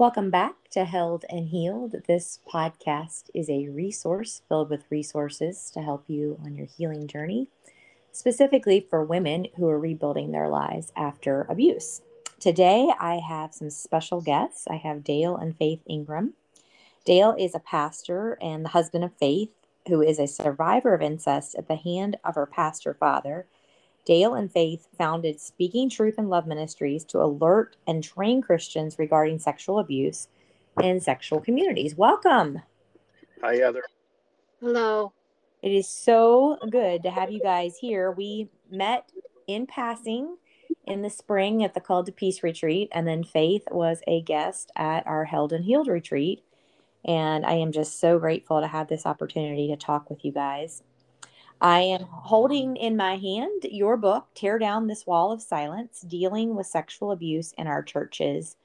Welcome back to Held and Healed. This podcast is a resource filled with resources to help you on your healing journey, specifically for women who are rebuilding their lives after abuse. Today, I have some special guests. I have Dale and Faith Ingraham. Dale is a pastor and the husband of Faith, who is a survivor of incest at the hand of her pastor father Dale and Faith founded Speaking Truth and Love Ministries to alert and train Christians regarding sexual abuse in sexual communities. Welcome. Hi, Heather. Hello. It is so good to have you guys here. We met in passing in the spring at the Call to Peace retreat, and then Faith was a guest at our Held and Healed retreat. And I am just so grateful to have this opportunity to talk with you guys. I am holding in my hand your book, Tear Down This Wall of Silence Dealing with Sexual Abuse in Our Churches,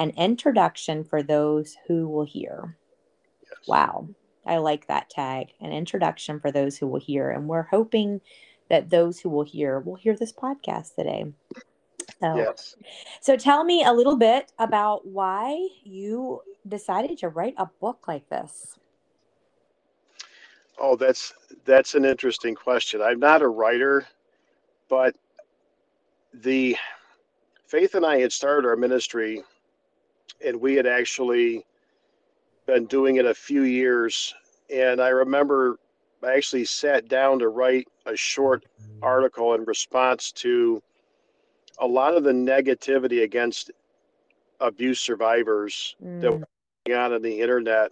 an introduction for those who will hear. Yes. Wow. I like that tag, an introduction for those who will hear. And we're hoping that those who will hear will hear this podcast today. So, yes. so tell me a little bit about why you decided to write a book like this. Oh, that's that's an interesting question. I'm not a writer, but the Faith and I had started our ministry, and we had actually been doing it a few years. And I remember I actually sat down to write a short article in response to a lot of the negativity against abuse survivors mm. that were going on on the internet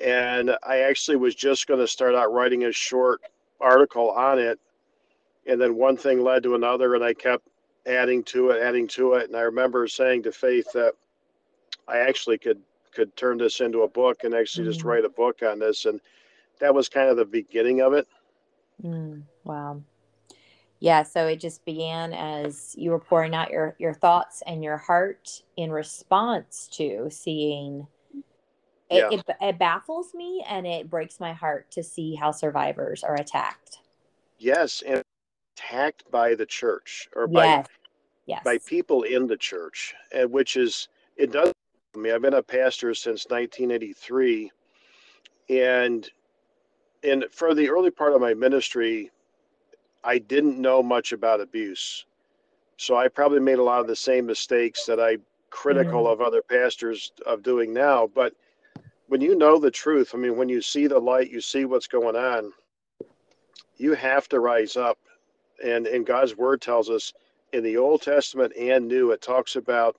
and I actually was just going to start out writing a short article on it, and then one thing led to another, and I kept adding to it, adding to it, and I remember saying to Faith that I actually could could turn this into a book and actually mm. just write a book on this, and that was kind of the beginning of it. Mm, wow. Yeah, so it just began as you were pouring out your your thoughts and your heart in response to seeing it, yeah. it, it baffles me and it breaks my heart to see how survivors are attacked. Yes, and attacked by the church or by yes. Yes. by people in the church, and which is it does. I mean, I've been a pastor since 1983, and and for the early part of my ministry, I didn't know much about abuse, so I probably made a lot of the same mistakes that I critical mm. of other pastors of doing now, but when you know the truth, I mean, when you see the light, you see what's going on, you have to rise up. And, and God's word tells us in the Old Testament and New, it talks about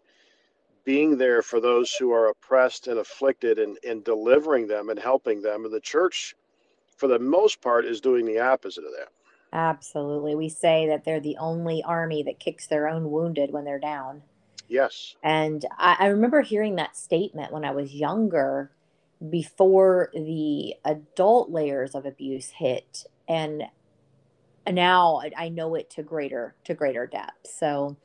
being there for those who are oppressed and afflicted and, and delivering them and helping them. And the church, for the most part, is doing the opposite of that. Absolutely. We say that they're the only army that kicks their own wounded when they're down. Yes. And I, I remember hearing that statement when I was younger before the adult layers of abuse hit and now I know it to greater to greater depth. So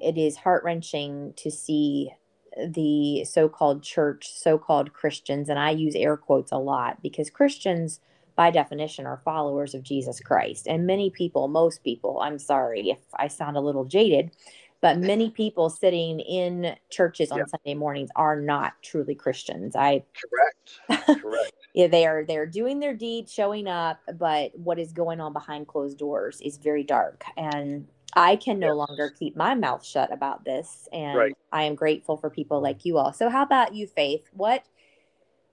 it is heart-wrenching to see the so-called church, so-called Christians and I use air quotes a lot because Christians by definition are followers of Jesus Christ. And many people, most people, I'm sorry if I sound a little jaded, but many people sitting in churches on Sunday mornings are not truly Christians. I correct. Correct. yeah, they are they're doing their deed, showing up, but what is going on behind closed doors is very dark. And I can no longer keep my mouth shut about this. And right. I am grateful for people like you all. So how about you, Faith? What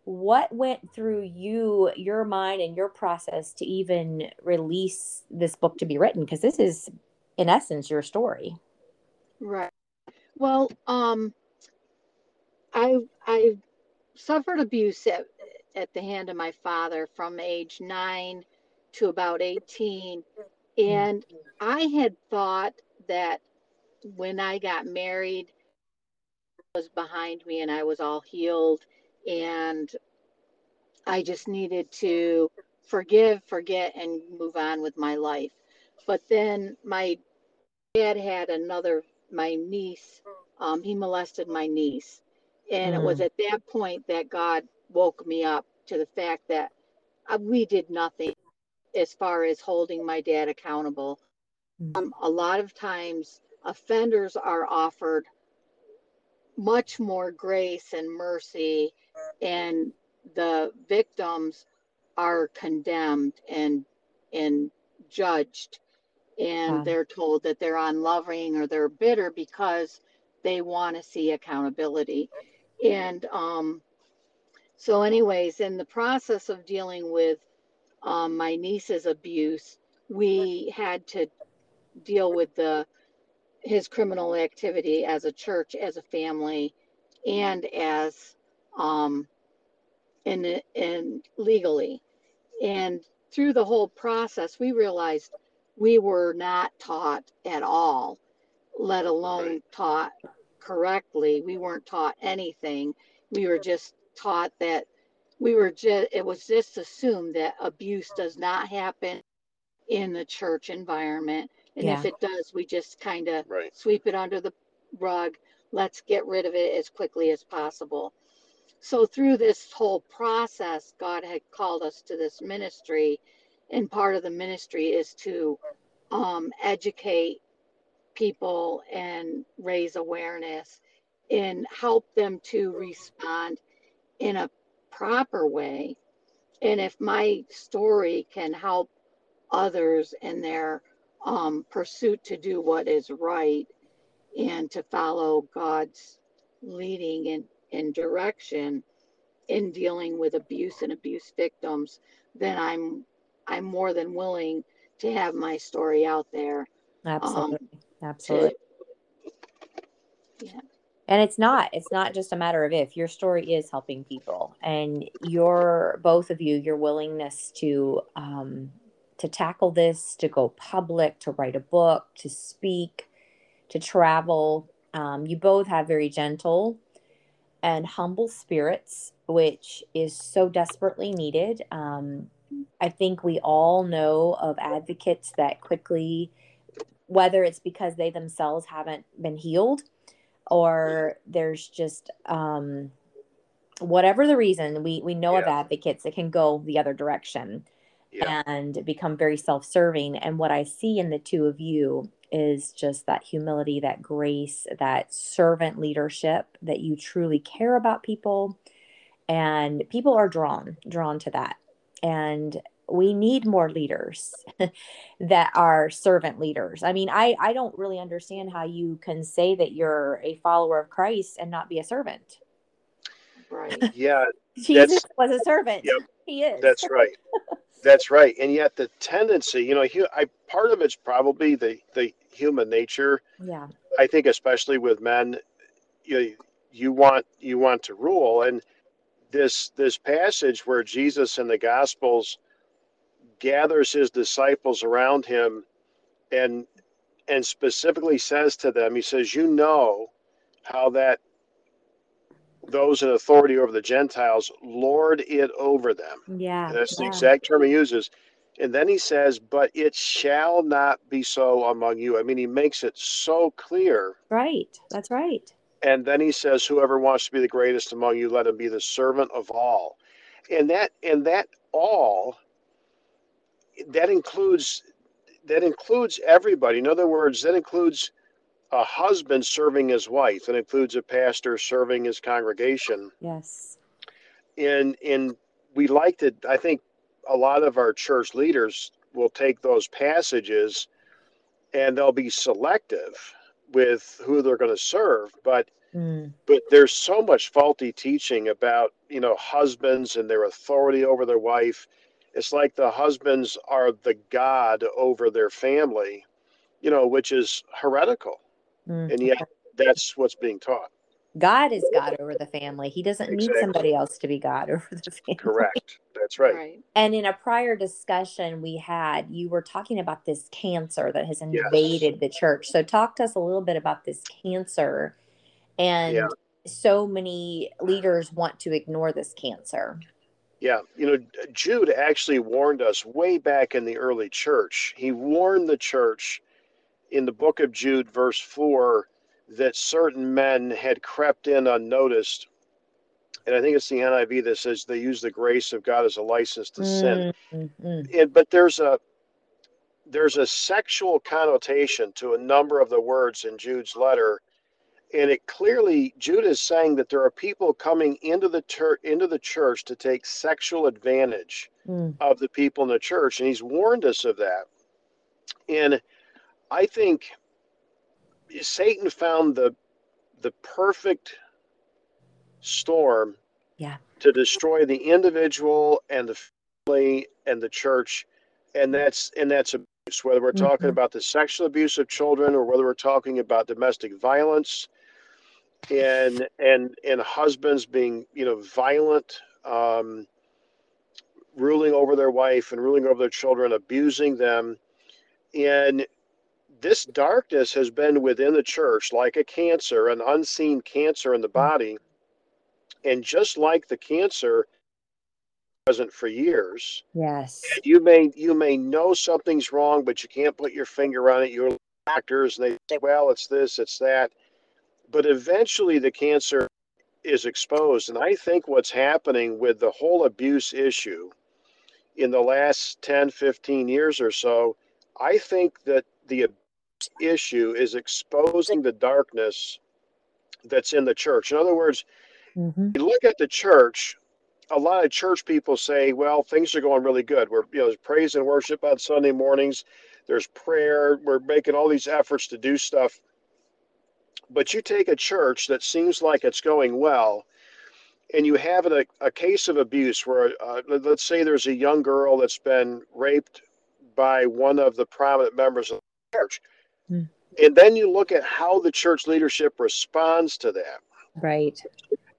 what went through you your mind and your process to even release this book to be written because this is in essence your story Right. Well, um, I I suffered abuse at, at the hand of my father from age nine to about 18. And I had thought that when I got married was behind me and I was all healed and I just needed to forgive, forget, and move on with my life. But then my dad had another my niece. Um, he molested my niece. And mm. it was mm. at that point that God woke me up to the fact that uh, we did nothing as far as holding my dad accountable. Mm. Um, a lot of times, offenders are offered much more grace and mercy, and the victims are condemned and and judged and Wow. they're told that they're unloving or they're bitter because they want to see accountability and um so anyways in the process of dealing with um, my niece's abuse we had to deal with the his criminal activity as a church as a family and as um in in legally and through the whole process we realized we were not taught at all let alone taught correctly. We weren't taught anything. We were just taught that we were just it was just assumed that abuse does not happen in the church environment. And if it does we just kind of Right. sweep it under the rug. Let's get rid of it as quickly as possible. So through this whole process god had called us to this ministry and part of the ministry is to um, educate people and raise awareness and help them to respond in a proper way. And if my story can help others in their um, pursuit to do what is right and to follow god's leading and, and direction in dealing with abuse and abuse victims, then I'm I'm more than willing to have my story out there. Absolutely. To, Absolutely. And it's not, it's not just a matter of if your story is helping people and your, both of you, your willingness to, um, to tackle this, to go public, to write a book, to speak, to travel. Um, you both have very gentle and humble spirits, which is so desperately needed. Um, I think we all know of advocates that quickly, whether it's because they themselves haven't been healed or there's just um, whatever the reason, we, we know of advocates that can go the other direction Yeah. and become very self serving. And what I see in the two of you is just that humility, that grace, that servant leadership, that you truly care about people. And people are drawn, drawn to that. And we need more leaders that are servant leaders. I mean, I, I don't really understand how you can say that you're a follower of Christ and not be a servant. right. Yeah. Jesus was a servant. Yep. He is. That's right. That's right. And yet the tendency, you know, I part of it's probably the the human nature. Yeah. I think especially with men, you you want you want to rule and this this passage where Jesus in the gospels gathers his disciples around him and and specifically says to them he says you know how that those in authority over the gentiles lord it over them Yeah. that's the exact term he uses. And then he says, But it shall not be so among you. I mean, he makes it so clear. Right. That's right. And then he says, Whoever wants to be the greatest among you, let him be the servant of all. And that and that all that includes that includes everybody. In other words, that includes a husband serving his wife, that includes a pastor serving his congregation. Yes. and and we like to i think a lot of our church leaders will take those passages and they'll be selective with who they're going to serve but Mm. but there's so much faulty teaching about you know husbands and their authority over their wife it's like the husbands are the god over their family you know which is heretical Mm. and yet that's what's being taught God is God over the family. He doesn't need somebody else to be God over the family. correct that's right Right. And in a prior discussion we had, you were talking about this cancer that has invaded the church. So talk to us a little bit about this cancer. And Yeah. so many leaders want to ignore this cancer. Yeah, you know, Jude actually warned us way back in the early church. He warned the church in the book of Jude, verse 4, that certain men had crept in unnoticed. And I think it's the NIV that says they use the grace of God as a license to sin. Mm, mm, And, but there's a there's a sexual connotation to a number of the words in Jude's letter. and it clearly Judah is saying that there are people coming into the ter- into the church to take sexual advantage Mm. of the people in the church, and he's warned us of that. And I think Satan found the the perfect storm Yeah. to destroy the individual and the family and the church, and that's and that's abuse. Whether we're talking Mhm. about the sexual abuse of children or whether we're talking about domestic violence and and and husbands being you know violent um, ruling over their wife and ruling over their children abusing them and this darkness has been within the church like a cancer an unseen cancer in the mm. body. And just like the cancer present for years Yes. you may you may know something's wrong but you can't put your finger on it. You're doctors and they say well it's this it's that. But eventually the cancer is exposed. And i think what's happening with the whole abuse issue in the last 10 15 years or so i think that the abuse issue is exposing the darkness that's in the church. In other words hmm you look at the church a lot of church people say well things are going really good. We're you know there's praise and worship on sunday mornings. There's prayer. We're making all these efforts to do stuff. But you take a church that seems like it's going well and you have a, a case of abuse where uh, let's say there's a young girl that's been raped by one of the prominent members of the church Hmm. and then you look at how the church leadership responds to that Right.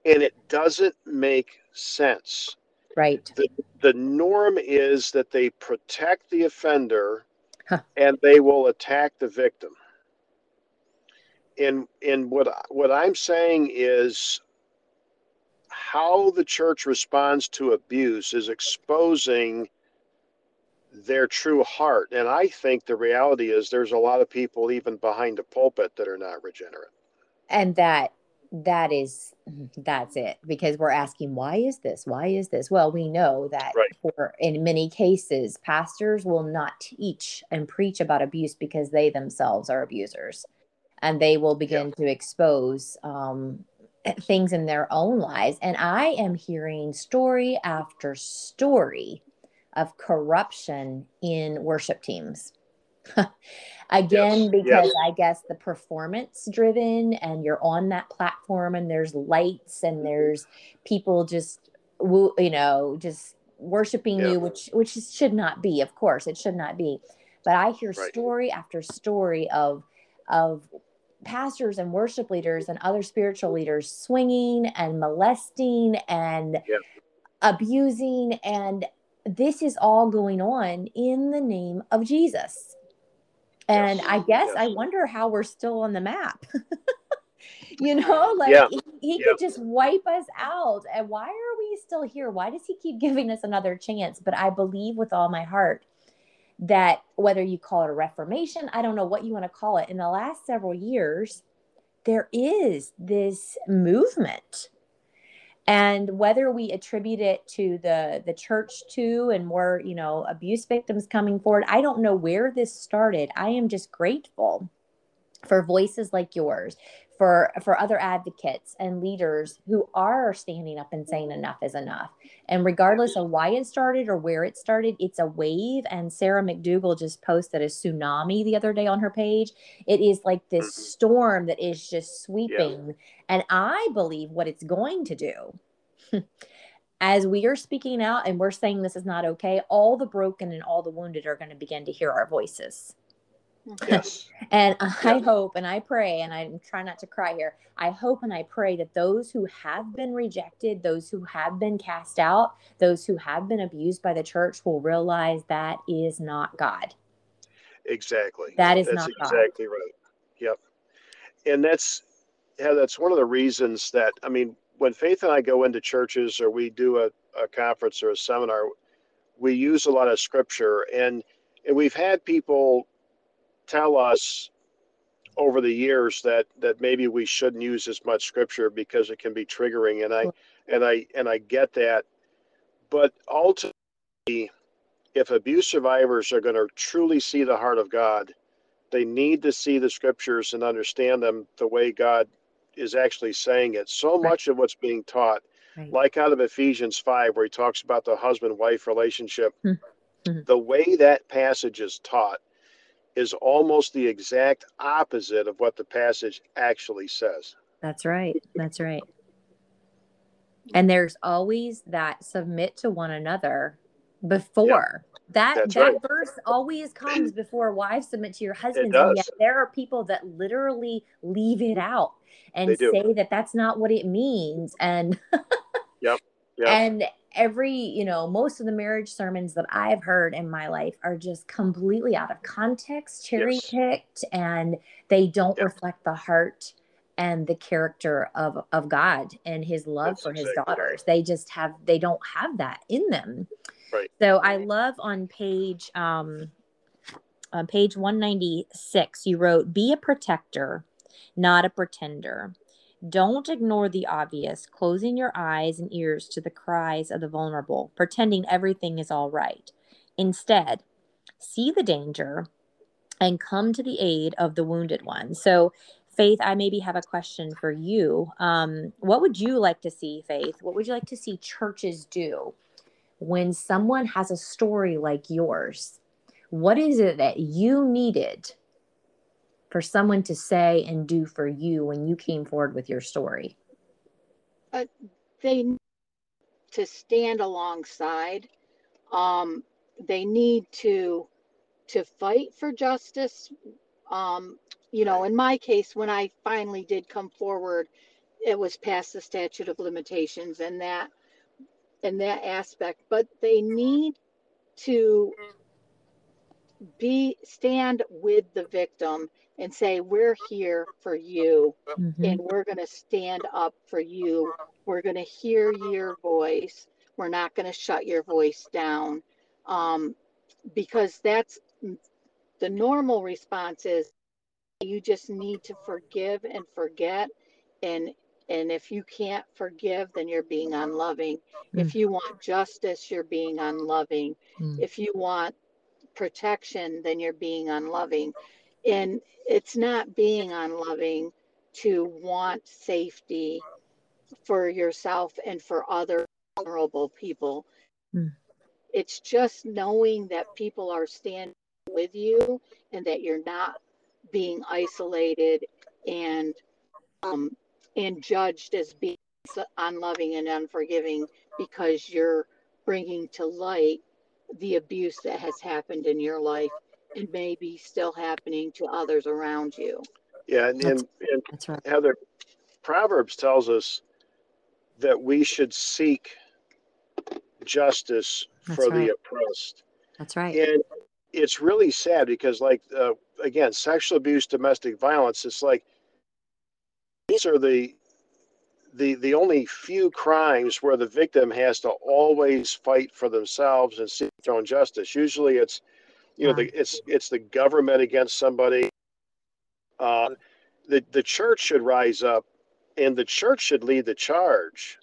and it doesn't make sense Right. the norm is that they protect the offender Huh. and they will attack the victim and and what what i'm saying is how the church responds to abuse is exposing their true heart. And i think the reality is there's a lot of people even behind the pulpit that are not regenerate. And that that is that's it because we're asking why is this? Why is this? Well we know that Right. for in many cases pastors will not teach and preach about abuse because they themselves are abusers. And they will begin to expose um, things in their own lives. And i am hearing story after story of corruption in worship teams again Yes, because yes. i guess the performance driven and you're on that platform and there's lights and mm-hmm. there's people just you know just worshiping Yeah. you which which should not be of course it should not be but i hear Right. story after story of of pastors and worship leaders and other spiritual leaders swinging and molesting and Yeah. abusing and this is all going on in the name of jesus and Yes. I guess I wonder how we're still on the map. you know, like Yeah. he, he Yeah. could just wipe us out. And why are we still here? Why does he keep giving us another chance? But I believe with all my heart that whether you call it a reformation, I don't know what you want to call it, in the last several years, there is this movement and whether we attribute it to the the church too and more you know abuse victims coming forward i don't know where this started. I am just grateful for voices like yours for for other advocates and leaders who are standing up and saying enough is enough. And regardless of why it started or where it started it's a wave. And sarah McDugal just posted a tsunami the other day on her page. It is like this storm that is just sweeping. And I believe what it's going to do, as we are speaking out and we're saying this is not okay, all the broken and all the wounded are going to begin to hear our voices. Yes And I Yeah. hope and I pray, and I try not to cry here. I hope and I pray that those who have been rejected, those who have been cast out, those who have been abused by the church will realize that is not God. Exactly. That is that's not God. exactly right. Yep. And that's yeah, that's one of the reasons that I mean, when Faith and I go into churches or we do a, a conference or a seminar, we use a lot of scripture and and we've had people tell us over the years that that maybe we shouldn't use as much scripture because it can be triggering and I and I and I get that. But ultimately if abuse survivors are going to truly see the heart of God, they need to see the scriptures and understand them the way God is actually saying it. So much of what's being taught, Right. like out of Ephesians 5, where he talks about the husband wife relationship, Hmm. Mhm. the way that passage is taught is almost the exact opposite of what the passage actually says. That's right. That's right. And there's always that submit to one another before. That That's that right. verse always comes before wives submit to your husbands. And yet there are people that literally leave it out and say that that's not what it means. And Yep. and every you know most of the marriage sermons that i've heard in my life are just completely out of context cherry Yes. picked and they don't reflect the heart and the character of of god and his love That's for his exactly. daughters. They just have they don't have that in them. Right. so i love on page um on page 196 you wrote be a protector not a pretender don't ignore the obvious, closing your eyes and ears to the cries of the vulnerable, pretending everything is all right. Instead, see the danger and come to the aid of the wounded one. So, Faith, I maybe have a question for you. Um, what would you like to see, Faith? What would you like to see churches do when someone has a story like yours? What is it that you needed for someone to say and do for you when you came forward with your story? they need to stand alongside. Um they need to to fight for justice. Um you know in my case when i finally did come forward it was past the statute of limitations and that in that aspect. But they need to be stand with the victim and say we're here for you Mhm. and we're going to stand up for you. We're going to hear your voice. We're not going to shut your voice down. Um, because that's the normal response is you just need to forgive and forget. And, and if you can't forgive, then you're being unloving. If you want justice, you're being unloving. Mm. If you want protection, then you're being unloving. And it's not being unloving to want safety for yourself and for other vulnerable people. Mm. It's just knowing that people are standing with you and that you're not being isolated and um, and judged as being unloving and unforgiving because you're bringing to light the abuse that has happened in your life and maybe still happening to others around you. Yeah, and, That's- and, and That's right. Heather, Proverbs tells us that we should seek justice That's for right. the oppressed. That's right. And it's really sad because, like, uh, again, sexual abuse, domestic violence, it's like these are the the the only few crimes where the victim has to always fight for themselves and seek their own justice. Usually, it's you know, the, it's it's the government against somebody. Uh, the the church should rise up, and the church should lead the charge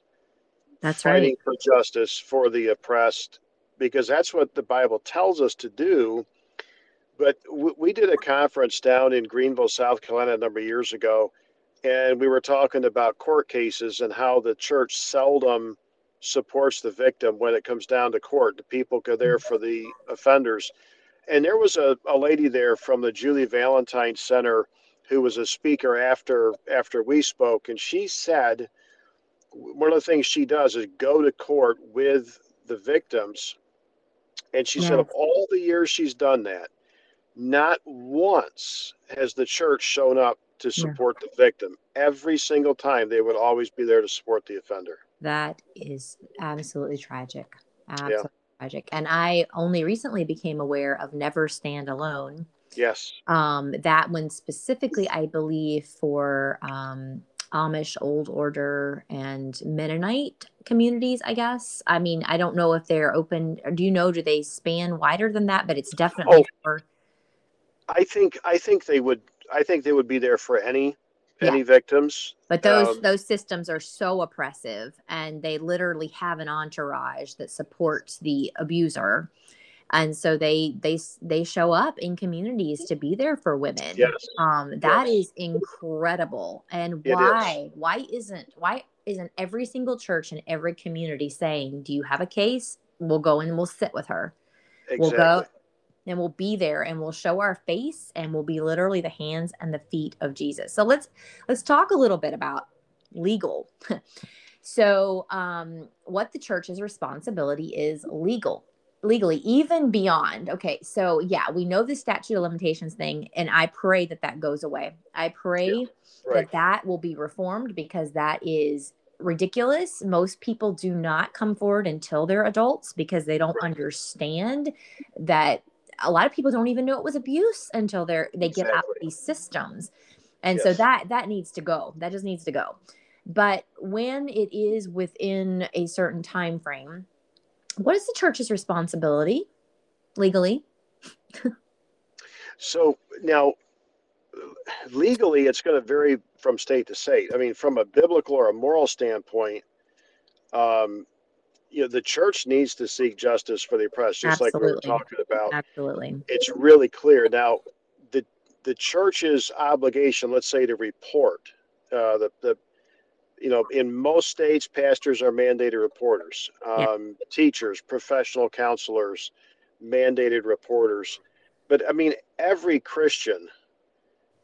That's fighting right. for justice for the oppressed because that's what the bible tells us to do but w- we did a conference down in greenville south carolina a number of years ago and we were talking about court cases and how the church seldom supports the victim when it comes down to court the people go there for the offenders and there was a, a lady there from the julie valentine center who was a speaker after after we spoke and she said one of the things she does is go to court with the victims. And she said, of all the years she's done that, not once has the church shown up to Yeah. support the victim. Every single time, they would always be there to support the offender. That is absolutely tragic. Absolutely tragic. And I only recently became aware of Never Stand Alone. Yes. Um, that one specifically, I believe, for um, Amish Old Order and Mennonite communities, I guess. I mean, I don't know if they're open. Or do you know, do they span wider than that? But it's definitely Oh. for, I think I think they would I think they would be there for any Yeah. any victims. But those Um, those systems are so oppressive, and they literally have an entourage that supports the abuser. and so they they they show up in communities to be there for women Yes. um that Yes. is incredible and It is. why why isn't why isn't every single church in every community saying do you have a case we'll go and we'll sit with her we'll go and we'll be there and we'll show our face and we'll be literally the hands and the feet of Jesus. So let's let's talk a little bit about legal. so um what the church's responsibility is legal legally even beyond okay so yeah we know the statute of limitations thing and i pray that that goes away i pray Right. that that will be reformed because that is ridiculous most people do not come forward until they're adults because they don't understand that a lot of people don't even know it was abuse until they're they get out of these systems. And so that that needs to go. That just needs to go. But when it is within a certain time frame what is the church's responsibility legally? So now, legally, it's going to vary from state to state. I mean, from a biblical or a moral standpoint, um, you know, the church needs to seek justice for the oppressed, just like we were talking about. absolutely It's really clear now. The the church's obligation, let's say, to report uh, the the you know, in most states, pastors are mandated reporters. Yeah. Um, Teachers, professional counselors, mandated reporters. But I mean, every Christian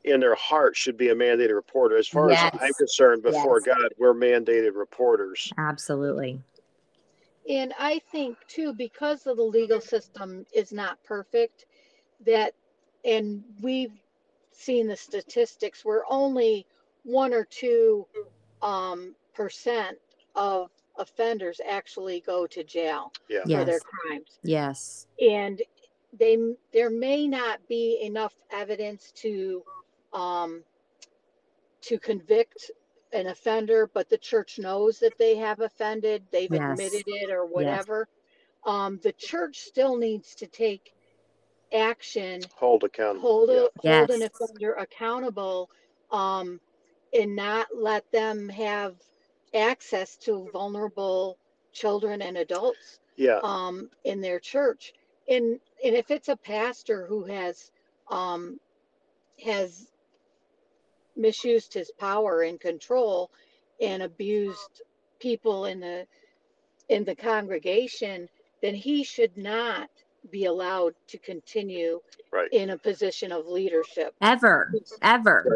in their heart should be a mandated reporter. As far as I'm concerned, before Yes. God, we're mandated reporters. absolutely And I think too, because of the legal system is not perfect, that, and we've seen the statistics, we're only one or two um, percent of offenders actually go to jail Yeah. for their crimes. yes And they, there may not be enough evidence to, um, to convict an offender, but the church knows that they have offended, they've Yes. admitted it or whatever. Um, the church still needs to take action, Hold accountable. hold Yeah. a, hold an Yes. offender accountable, um, and not let them have access to vulnerable children and adults Yeah. um, in their church. And and if it's a pastor who has um, has misused his power and control and abused people in the in the congregation, then he should not be allowed to continue Right. in a position of leadership. ever ever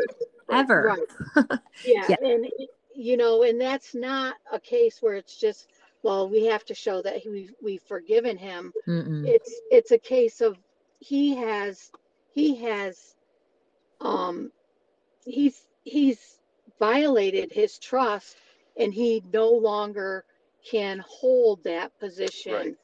Right. ever Right. Yeah, Yeah. and you know, and that's not a case where it's just, well, we have to show that we we've forgiven him. Mm-mm. It's it's a case of he has he has um he's he's violated his trust and he no longer can hold that position Right.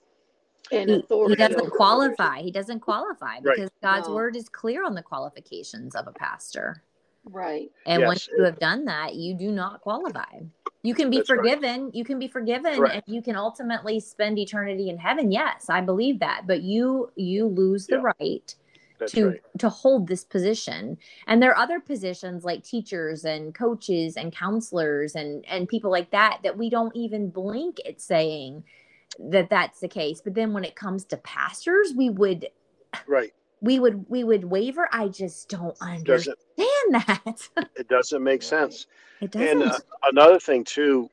and he, he doesn't qualify he doesn't qualify Right. because god's No. word is clear on the qualifications of a pastor Right. and once you have done that you do not qualify you can be That's right. forgiven you can be forgiven Correct. and you can ultimately spend eternity in heaven yes i believe that but you you lose the Yeah. right That's to right. to hold this position and there are other positions like teachers and coaches and counselors and and people like that that we don't even blink at saying that that's the case but then when it comes to pastors we would Right. we would we would waver i just don't understand Doesn't that it doesn't make sense? it doesn't And uh, another thing too,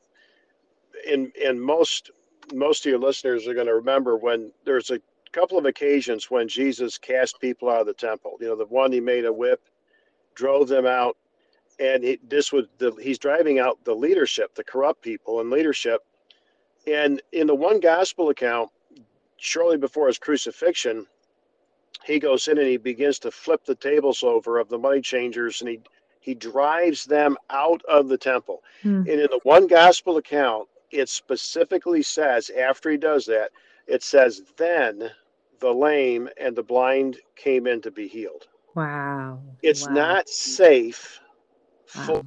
in in most most of your listeners are going to remember when there's a couple of occasions when Jesus cast people out of the temple. You know, the one he made a whip, drove them out, and he, this was the he's driving out the leadership, the corrupt people and leadership. And in the one gospel account, shortly before his crucifixion, he goes in and he begins to flip the tables over of the money changers, and he he drives them out of the temple. Hmm. And in the one gospel account, it specifically says, after he does that, it says, then the lame and the blind came in to be healed. wow It's Wow. not safe for wow.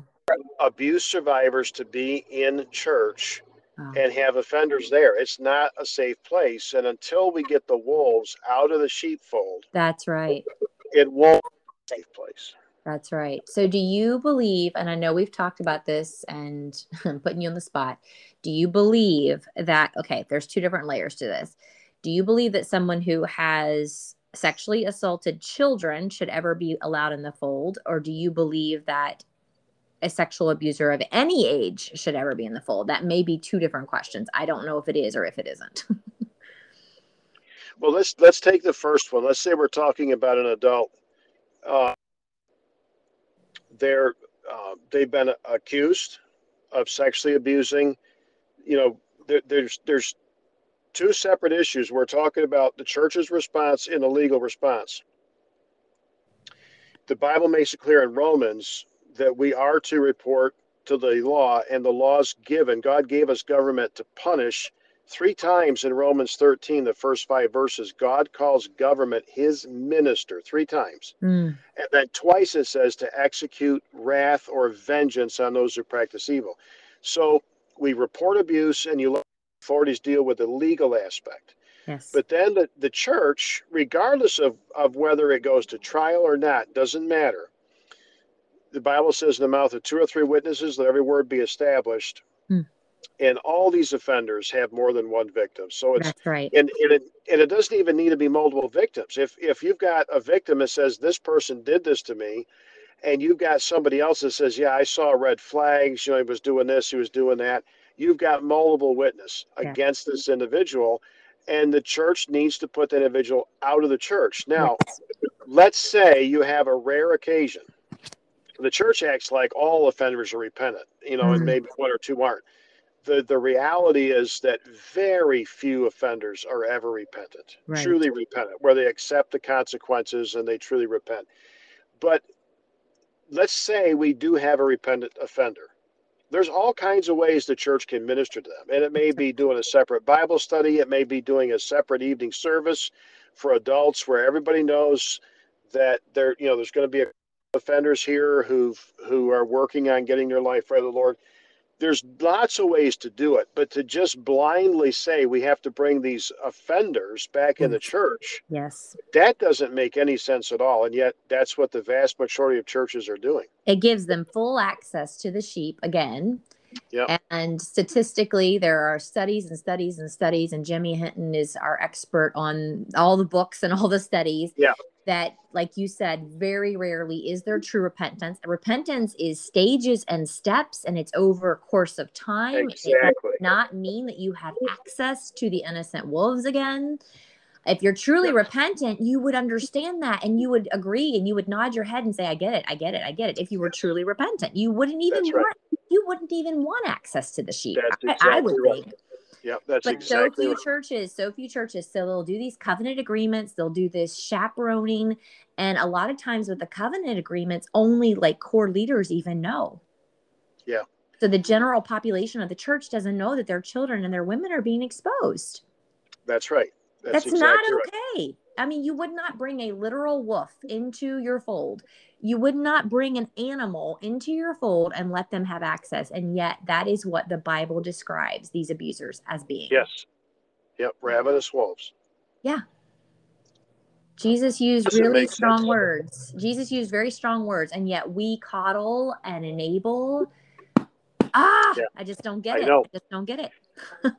abuse survivors to be in church Wow. and have offenders there. It's not a safe place. And until we get the wolves out of the sheepfold, that's right it won't be a safe place. That's right. So, do you believe, and I know we've talked about this and I'm putting you on the spot, do you believe that, okay, there's two different layers to this. Do you believe that someone who has sexually assaulted children should ever be allowed in the fold? Or do you believe that a sexual abuser of any age should ever be in the fold? That may be two different questions. I don't know if it is or if it isn't. well, let's let's take the first one. Let's say we're talking about an adult. Uh, they're uh, they've been accused of sexually abusing. You know, there, there's there's two separate issues. We're talking about the church's response and the legal response. The Bible makes it clear in Romans that we are to report to the law, and the laws given. God gave us government to punish. Three times in Romans 13, the first five verses, God calls government his minister, three times. Mm. And then twice it says to execute wrath or vengeance on those who practice evil. So we report abuse, and you authorities deal with the legal aspect. Yes. But then the, the church, regardless of, of whether it goes to trial or not, doesn't matter. The Bible says in the mouth of two or three witnesses, let every word be established. And all these offenders have more than one victim. So it's That's right. And, and it and it doesn't even need to be multiple victims. If if you've got a victim that says this person did this to me, and you've got somebody else that says, Yeah, I saw red flags, you know, he was doing this, he was doing that you've got multiple witness yeah. against this individual and the church needs to put the individual out of the church now yes. let's say you have a rare occasion the church acts like all offenders are repentant you know mm. and maybe one or two aren't the the reality is that very few offenders are ever repentant right. truly repentant where they accept the consequences and they truly repent but let's say we do have a repentant offender there's all kinds of ways the church can minister to them. And it may be doing a separate Bible study, it may be doing a separate evening service for adults where everybody knows that there, you know, there's going to be offenders here who who are working on getting their life right with the Lord there's lots of ways to do it, but to just blindly say we have to bring these offenders back in the church, yes, that doesn't make any sense at all. And yet, that's what the vast majority of churches are doing. It gives them full access to the sheep again. Yeah. And statistically, there are studies and studies and studies, and Jimmy Hinton is our expert on all the books and all the studies. Yeah that like you said very rarely is there true repentance repentance is stages and steps and it's over a course of time exactly. it does not mean that you have access to the innocent wolves again if you're truly repentant you would understand that and you would agree and you would nod your head and say i get it i get it i get it if you were truly repentant you wouldn't even That's want right. you wouldn't even want access to the sheep exactly I, I, would right. think yeah, that's but exactly so few right. churches, so few churches. So they'll do these covenant agreements, they'll do this chaperoning. And a lot of times with the covenant agreements, only like core leaders even know. Yeah. So the general population of the church doesn't know that their children and their women are being exposed. That's right. That's, That's exactly not okay. Right. I mean, you would not bring a literal wolf into your fold. You would not bring an animal into your fold and let them have access. And yet, that is what the Bible describes these abusers as being. Yes. Yep. Ravenous wolves. Yeah. Jesus used Doesn't really strong sense. words. Jesus used very strong words, and yet we coddle and enable. Ah, yeah. I just don't get I it. Know. I just don't get it.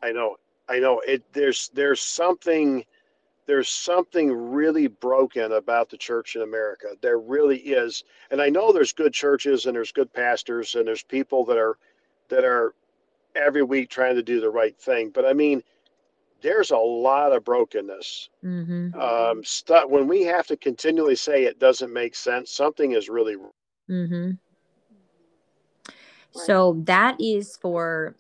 I know. I know. It there's there's something there's something really broken about the church in America. There really is. And I know there's good churches and there's good pastors and there's people that are that are every week trying to do the right thing. But I mean, there's a lot of brokenness. Mm-hmm. Um, st- when we have to continually say it doesn't make sense, something is really. Mm-hmm. So that is for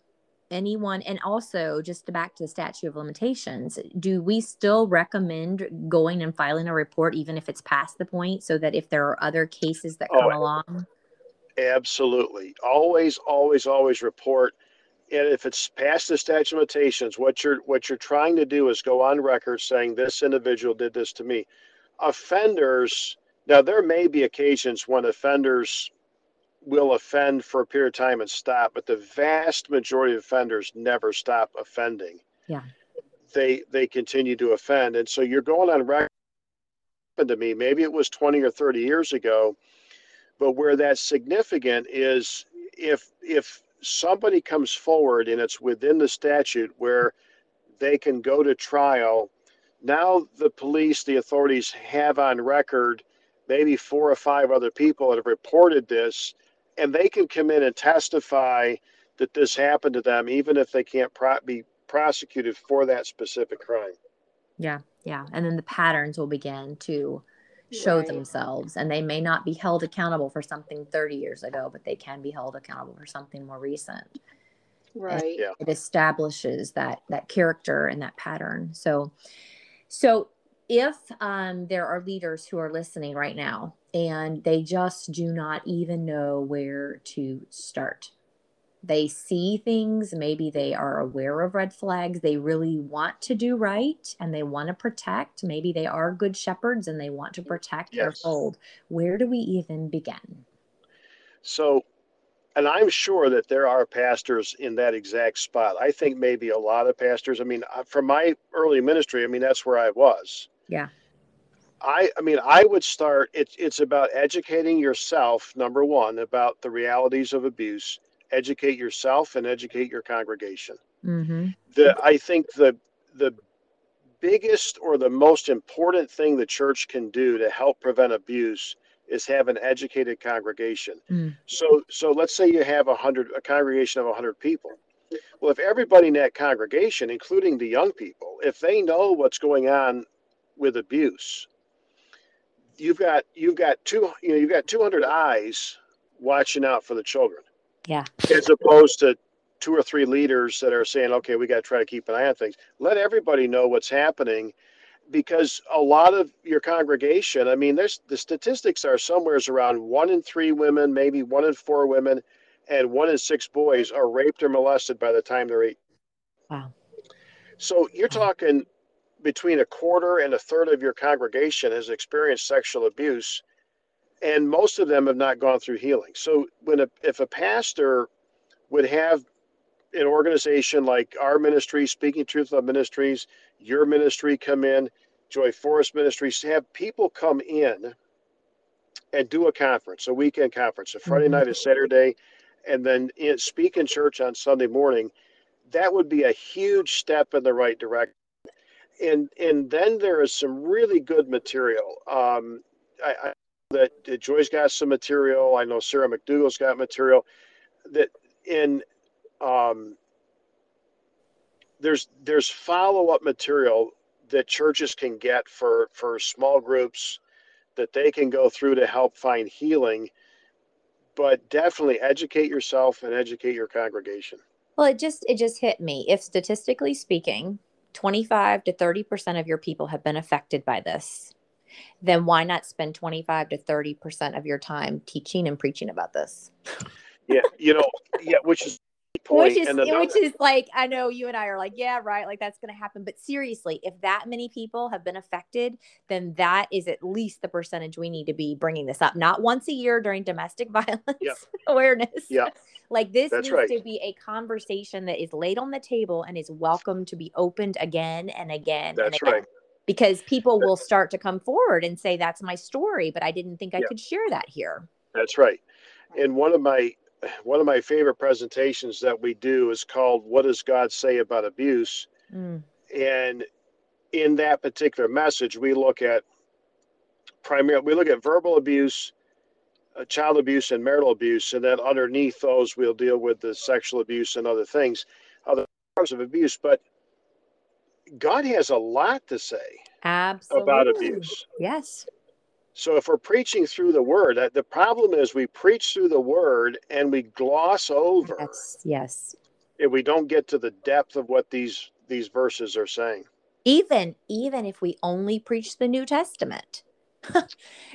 anyone and also just back to the statute of limitations do we still recommend going and filing a report even if it's past the point so that if there are other cases that oh, come oh, along? absolutely. Always always always report. And if it's past the statute of limitations what you're what you're trying to do is go on record saying this individual did this to me. Offenders now there may be occasions when offenders will offend for a period of time and stop, but the vast majority of offenders never stop offending. Yeah. They they continue to offend. And so you're going on record to me, maybe it was 20 or 30 years ago, but where that's significant is if if somebody comes forward and it's within the statute where they can go to trial now the police, the authorities have on record maybe four or five other people that have reported this, and they can come in and testify that this happened to them, even if they can't pro- be prosecuted for that specific crime. Yeah, yeah. And then the patterns will begin to show Right. themselves, and they may not be held accountable for something 30 years ago, but they can be held accountable for something more recent. Right. Yeah. It establishes that that character and that pattern. So, so if um, there are leaders who are listening right now and they just do not even know where to start, they see things, maybe they are aware of red flags, they really want to do right and they want to protect, maybe they are good shepherds and they want to protect their fold. Where do we even begin? So, and I'm sure that there are pastors in that exact spot. I think maybe a lot of pastors. I mean, uh, from my early ministry, I mean, that's where I was. Yeah. I, I mean, I would start. It's it's about educating yourself. Number one, about the realities of abuse. Educate yourself and educate your congregation. Mm-hmm. The I think the the biggest or the most important thing the church can do to help prevent abuse is have an educated congregation. Mm. So so let's say you have a hundred a congregation of a hundred people. Well, if everybody in that congregation, including the young people, if they know what's going on with abuse, you've got you've got two you know you've got two hundred eyes watching out for the children. Yeah. As opposed to two or three leaders that are saying, okay, we got to try to keep an eye on things. Let everybody know what's happening because a lot of your congregation, I mean, there's the statistics are somewheres around one in three women, maybe one in four women, and one in six boys are raped or molested by the time they're eight. Wow. So you're talking between a quarter and a third of your congregation has experienced sexual abuse, and most of them have not gone through healing. So when a, if a pastor would have an organization like our ministry, Speaking Truth Love Ministries, your ministry come in, Joy Forrest Ministries, have people come in and do a conference, a weekend conference, a Friday Mhm. night, a Saturday, and then in, speak in church on Sunday morning. That would be a huge step in the right direction. And and then there is some really good material. Um, I, I that that Joy's got some material. I know Sarah McDugal's got material. That in um, there's there's follow up material that churches can get for for small groups that they can go through to help find healing. But definitely educate yourself and educate your congregation. Well, it just it just hit me. If statistically speaking, 25 to 30% of your people have been affected by this, then why not spend 25 to 30% of your time teaching and preaching about this? Yeah, you know, yeah, which is point. Which is and which is like I know you and I are like, yeah, right, like that's going to happen, but seriously, if that many people have been affected, then that is at least the percentage we need to be bringing this up. Not once a year during domestic violence Yeah. awareness. Yeah. Like this That's needs right. to be a conversation that is laid on the table and is welcome to be opened again and again. and That's again. right. Because people will start to come forward and say, That's my story, but I didn't think I Yeah. could share that here. That's right. And one of my one of my favorite presentations that we do is called "What Does God Say About Abuse?" Mm, And in that particular message, we look at primarily we look at verbal abuse, uh, child abuse, and marital abuse, and then underneath those, we'll deal with the sexual abuse and other things, other forms of abuse. But God has a lot to say absolutely. about abuse. Yes. So if we're preaching through the word, uh, the problem is we preach through the word and we gloss over Yes. Yes. and we don't get to the depth of what these these verses are saying. even even if we only preach the new testament Correct.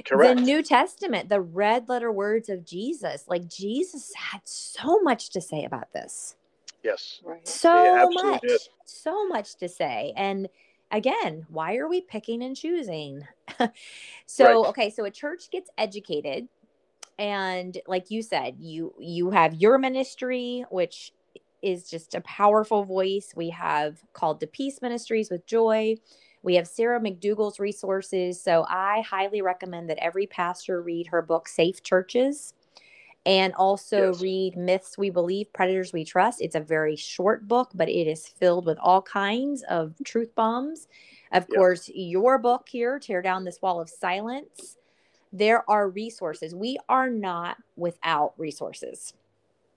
the new testament the red letter words of jesus like jesus had so much to say about this yes. Right. so much did. so much to say and again why are we picking and choosing? So Right. okay so a church gets educated and like you said you you have your ministry which is just a powerful voice. We have called to peace ministries with joy. We have sarah McDugal's resources. So i highly recommend that every pastor read her book safe churches and also Yes. read myths we believe predators we trust it's a very short book but it is filled with all kinds of truth bombs Of course, your book here, Tear Down This Wall of Silence, there are resources. We are not without resources.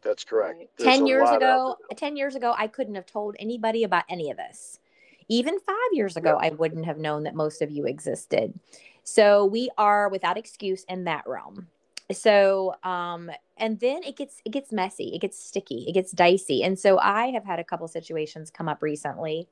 That's correct. There's 10 years ago, 10 years ago, I couldn't have told anybody about any of this. Even five years ago, I wouldn't have known that most of you existed. So we are without excuse in that realm. So, um, and then it gets it gets messy, it gets sticky, it gets dicey. And so I have had a couple situations come up recently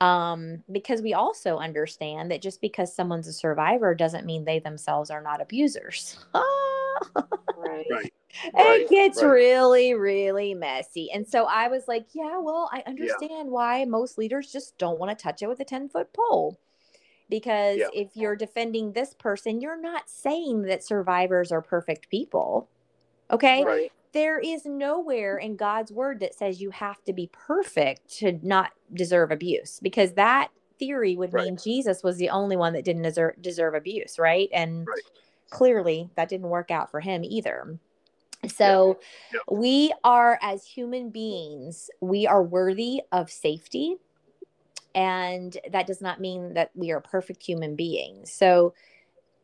um, because we also understand that just because someone's a survivor doesn't mean they themselves are not abusers. right. right. It gets right. really, really messy. And so I was like, yeah, well, I understand yeah. why most leaders just don't want to touch it with a 10 foot pole. Because yeah. if you're defending this person, you're not saying that survivors are perfect people. Okay. Right there is nowhere in God's word that says you have to be perfect to not deserve abuse because that theory would right. mean Jesus was the only one that didn't deserve, deserve abuse, right? And right. clearly that didn't work out for him either. So yeah. Yeah. we are as human beings, we are worthy of safety. And that does not mean that we are perfect human beings. So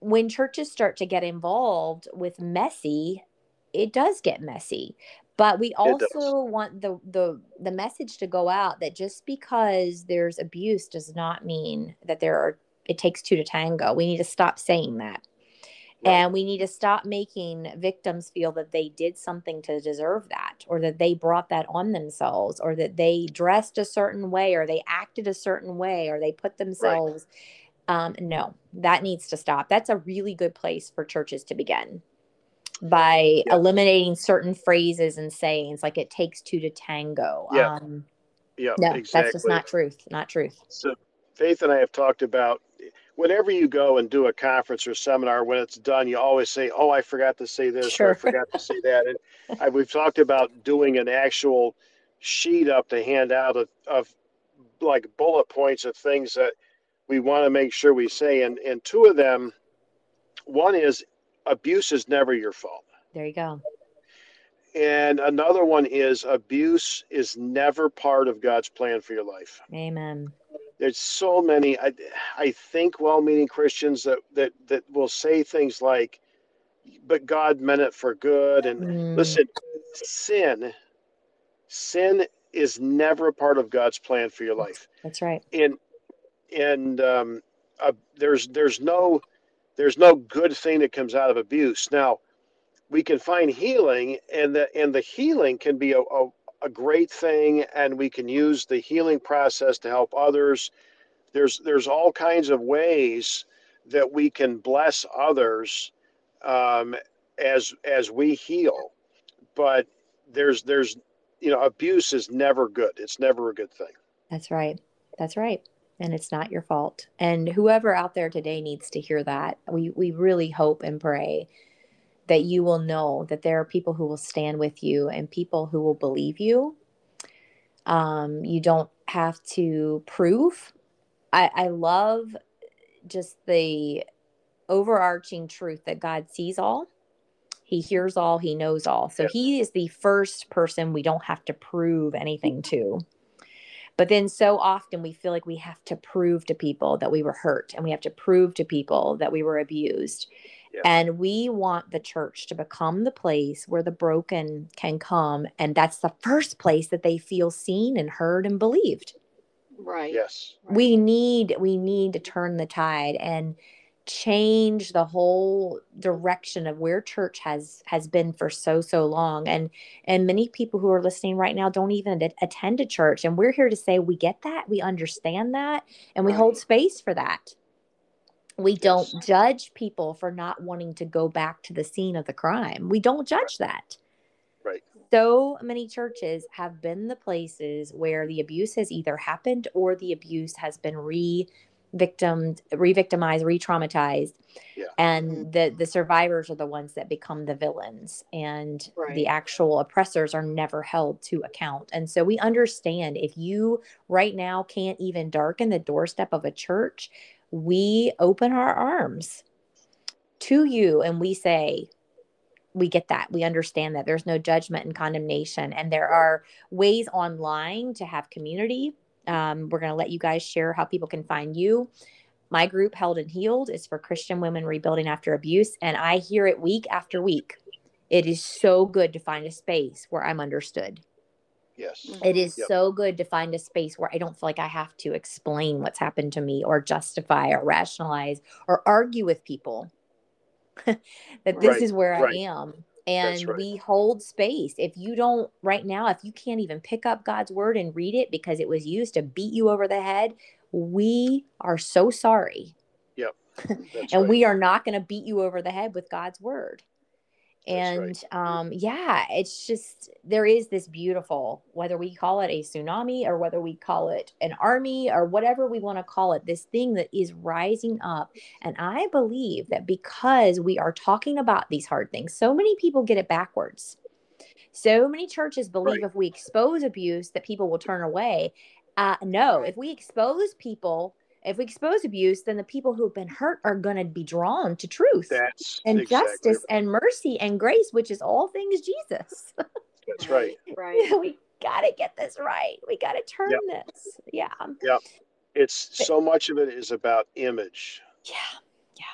when churches start to get involved with messy it does get messy but we also want the the the message to go out that just because there's abuse does not mean that there are it takes two to tango. We need to stop saying that right. and we need to stop making victims feel that they did something to deserve that or that they brought that on themselves or that they dressed a certain way or they acted a certain way or they put themselves right. um, no that needs to stop that's a really good place for churches to begin by yeah. eliminating certain phrases and sayings like it takes two to tango. Yeah. Um, yeah, no, exactly. that's just not truth. Not truth. So Faith and I have talked about whenever you go and do a conference or seminar, when it's done, you always say, "Oh, I forgot to say this, sure. or I forgot to say that." And I, we've talked about doing an actual sheet up to hand out of, of like bullet points of things that we want to make sure we say, and and two of them, one is abuse is never your fault. There you go. And another one is abuse is never part of God's plan for your life. Amen. There's so many I I think well-meaning Christians that that that will say things like but God meant it for good and mm. listen sin sin is never a part of God's plan for your life. That's right. And and um, uh, there's there's no there's no good thing that comes out of abuse. Now, we can find healing, and the and the healing can be a, a, a great thing, and we can use the healing process to help others. There's there's all kinds of ways that we can bless others um, as as we heal, but there's there's you know abuse is never good. It's never a good thing. That's right. That's right and it's not your fault. And whoever out there today needs to hear that. We we really hope and pray that you will know that there are people who will stand with you and people who will believe you. Um, you don't have to prove. I, I love just the overarching truth that God sees all. He hears all, he knows all. So he is the first person we don't have to prove anything to. But then so often we feel like we have to prove to people that we were hurt and we have to prove to people that we were abused. Yeah. And we want the church to become the place where the broken can come. And that's the first place that they feel seen and heard and believed. Right. Yes. We need we need to turn the tide and change the whole direction of where church has has been for so so long and and many people who are listening right now don't even attend a church and we're here to say we get that we understand that and we right. hold space for that we don't judge people for not wanting to go back to the scene of the crime we don't judge that right so many churches have been the places where the abuse has either happened or the abuse has been re victimed, re-victimized, re-traumatized. Yeah. And the the survivors are the ones that become the villains and right. the actual oppressors are never held to account. And so we understand if you right now can't even darken the doorstep of a church, we open our arms to you and we say, we get that. We understand that there's no judgment and condemnation. And there are ways online to have community Um, we're going to let you guys share how people can find you. My group, Held and Healed, is for Christian women rebuilding after abuse. And I hear it week after week. It is so good to find a space where I'm understood. Yes. It is Yep. so good to find a space where I don't feel like I have to explain what's happened to me or justify or rationalize or argue with people that this Right, is where right. I am. And right. we hold space. If you don't, right now, if you can't even pick up God's word and read it because it was used to beat you over the head, we are so sorry. Yep. and we are not going to beat you over the head with God's word. And um, yeah, it's just there is this beautiful, whether we call it a tsunami or whether we call it an army or whatever we want to call it, this thing that is rising up. And I believe that because we are talking about these hard things, so many people get it backwards. So many churches believe Right. if we expose abuse, that people will turn away. Uh, no, if we expose people, if we expose abuse, then the people who have been hurt are going to be drawn to truth That's and exactly justice and mercy and grace, which is all things Jesus. That's right. Right. we got to get this right. We got to turn Yep. this. Yeah. Yeah. It's so much of it is about image. Yeah. Yeah.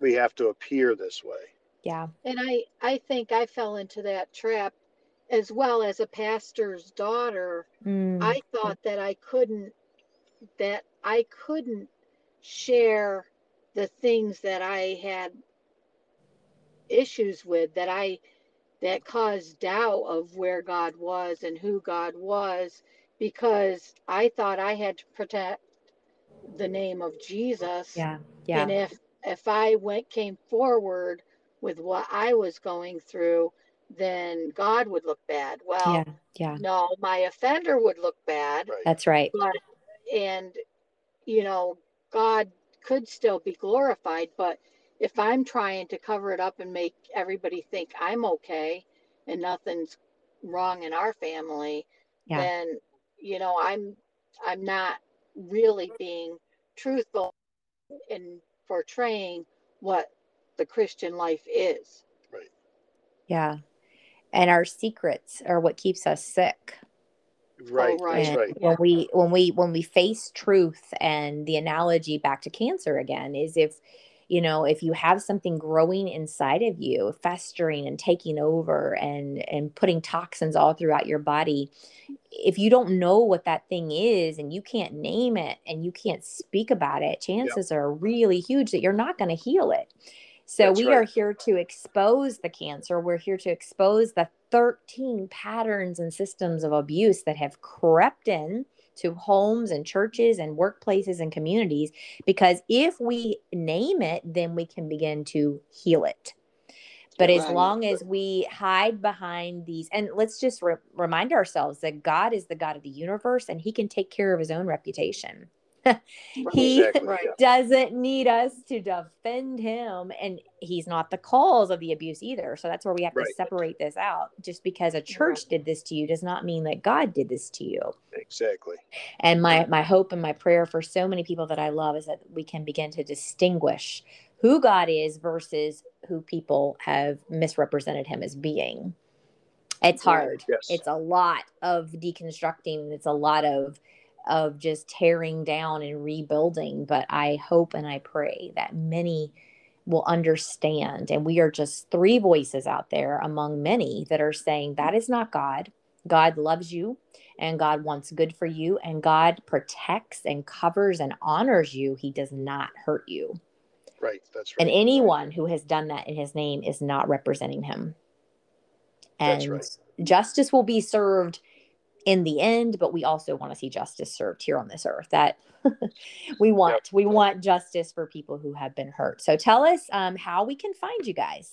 We have to appear this way. Yeah. And I, I think I fell into that trap as well as a pastor's daughter. Mm. I thought that I couldn't, that I couldn't share the things that I had issues with, that I, that caused doubt of where God was and who God was, because I thought I had to protect the name of Jesus. yeah. Yeah. And if if I went came forward with what I was going through, then God would look bad. Well, yeah. Yeah. no, my offender would look bad, Right. That's right. but and you know, God could still be glorified, but if I'm trying to cover it up and make everybody think I'm okay and nothing's wrong in our family, Yeah. then you know, I'm I'm not really being truthful in portraying what the Christian life is. Right. Yeah. And our secrets are what keeps us sick. Oh, right. right. Right. when we when we when we face truth and the analogy back to cancer again is if you know if you have something growing inside of you festering and taking over and and putting toxins all throughout your body if you don't know what that thing is and you can't name it and you can't speak about it chances are really huge that you're not going to heal it so That's we right. are here to expose the cancer we're here to expose the 13 patterns and systems of abuse that have crept in to homes and churches and workplaces and communities because if we name it then we can begin to heal it. But as long as we hide behind these and let's just re- remind ourselves that god is the god of the universe and he can take care of his own reputation he Exactly. Right. yeah. doesn't need us to defend him and he's not the cause of the abuse either so that's where we have to separate this out just because a church did this to you does not mean that god did this to you Exactly. and my my hope and my prayer for so many people that i love is that we can begin to distinguish who god is versus who people have misrepresented him as being it's Right. hard Yes. it's a lot of deconstructing it's a lot of of just tearing down and rebuilding but i hope and i pray that many will understand and we are just three voices out there among many that are saying that is not god god loves you and god wants good for you and god protects and covers and honors you he does not hurt you Right. That's right. and anyone who has done that in his name is not representing him and That's right. justice will be served in the end but we also want to see justice served here on this earth that we want we want justice for people who have been hurt so tell us um, how we can find you guys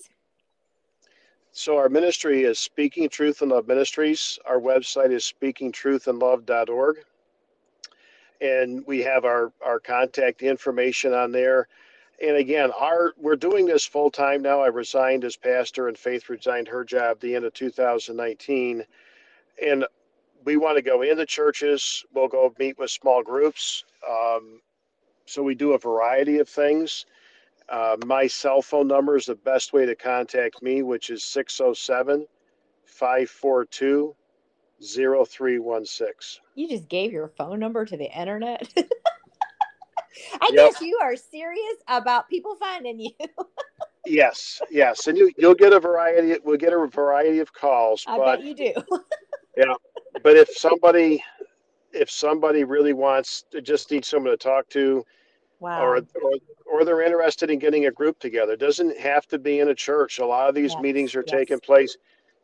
So our ministry is Speaking Truth and Love Ministries. Our website is speakingtruthandlove.org. And we have our, our contact information on there. And again, our we're doing this full time now. I resigned as pastor and Faith resigned her job the end of 2019. And we want to go into churches. We'll go meet with small groups. Um, so we do a variety of things. Uh, my cell phone number is the best way to contact me, which is 607 542 0316. You just gave your phone number to the internet. I Yep. guess you are serious about people finding you. Yes, yes, and you you'll get a variety. We'll get a variety of calls, I but bet you do. but if somebody if somebody really wants to just need someone to talk to, Wow. or, or or they're interested in getting a group together, it doesn't have to be in a church. A lot of these Yes, meetings are yes. taking place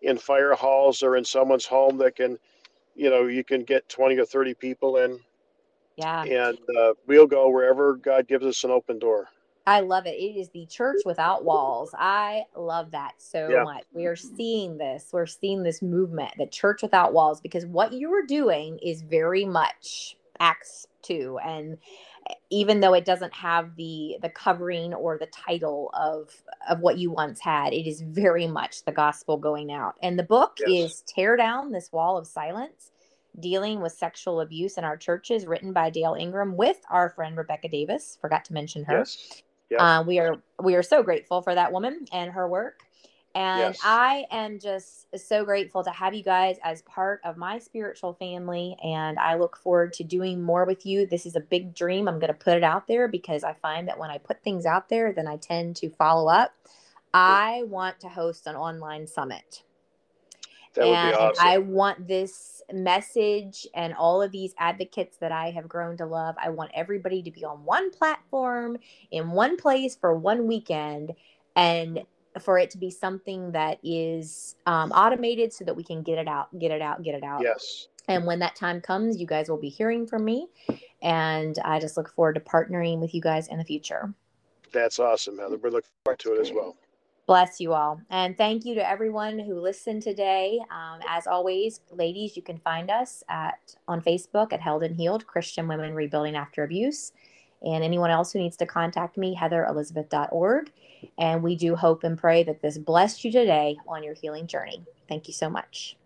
in fire halls or in someone's home that can, you know, you can get twenty or thirty people in, yeah. and uh, we'll go wherever God gives us an open door. I love it. It is the church without walls. I love that so Yeah. much. We are seeing this. We're seeing this movement, the church without walls, because what you are doing is very much Acts 2. And eh, even though it doesn't have the the covering or the title of of what you once had, it is very much the gospel going out. And the book Yes. is Tear Down This Wall of Silence. Dealing with sexual abuse in our churches, written by Dale Ingraham with our friend Rebecca Davis. Forgot to mention her. Yes. Yeah. Uh, we are we are so grateful for that woman and her work. And Yes. I am just so grateful to have you guys as part of my spiritual family. And I look forward to doing more with you. This is a big dream. I'm going to put it out there because I find that when I put things out there, then I tend to follow up. I want to host an online summit That would and be awesome. I want this message and all of these advocates that I have grown to love. I want everybody to be on one platform in one place for one weekend and for it to be something that is um, automated so that we can get it out, get it out, get it out. yes. And when that time comes, you guys will be hearing from me. And I just look forward to partnering with you guys in the future. That's awesome, Heather. We're looking forward to it as well. Bless you all. And thank you to everyone who listened today. Um, as always, ladies, you can find us at on Facebook at Held and Healed Christian Women Rebuilding After Abuse. And anyone else who needs to contact me, heatherelizabeth.org. And we do hope and pray that this blessed you today on your healing journey. Thank you so much.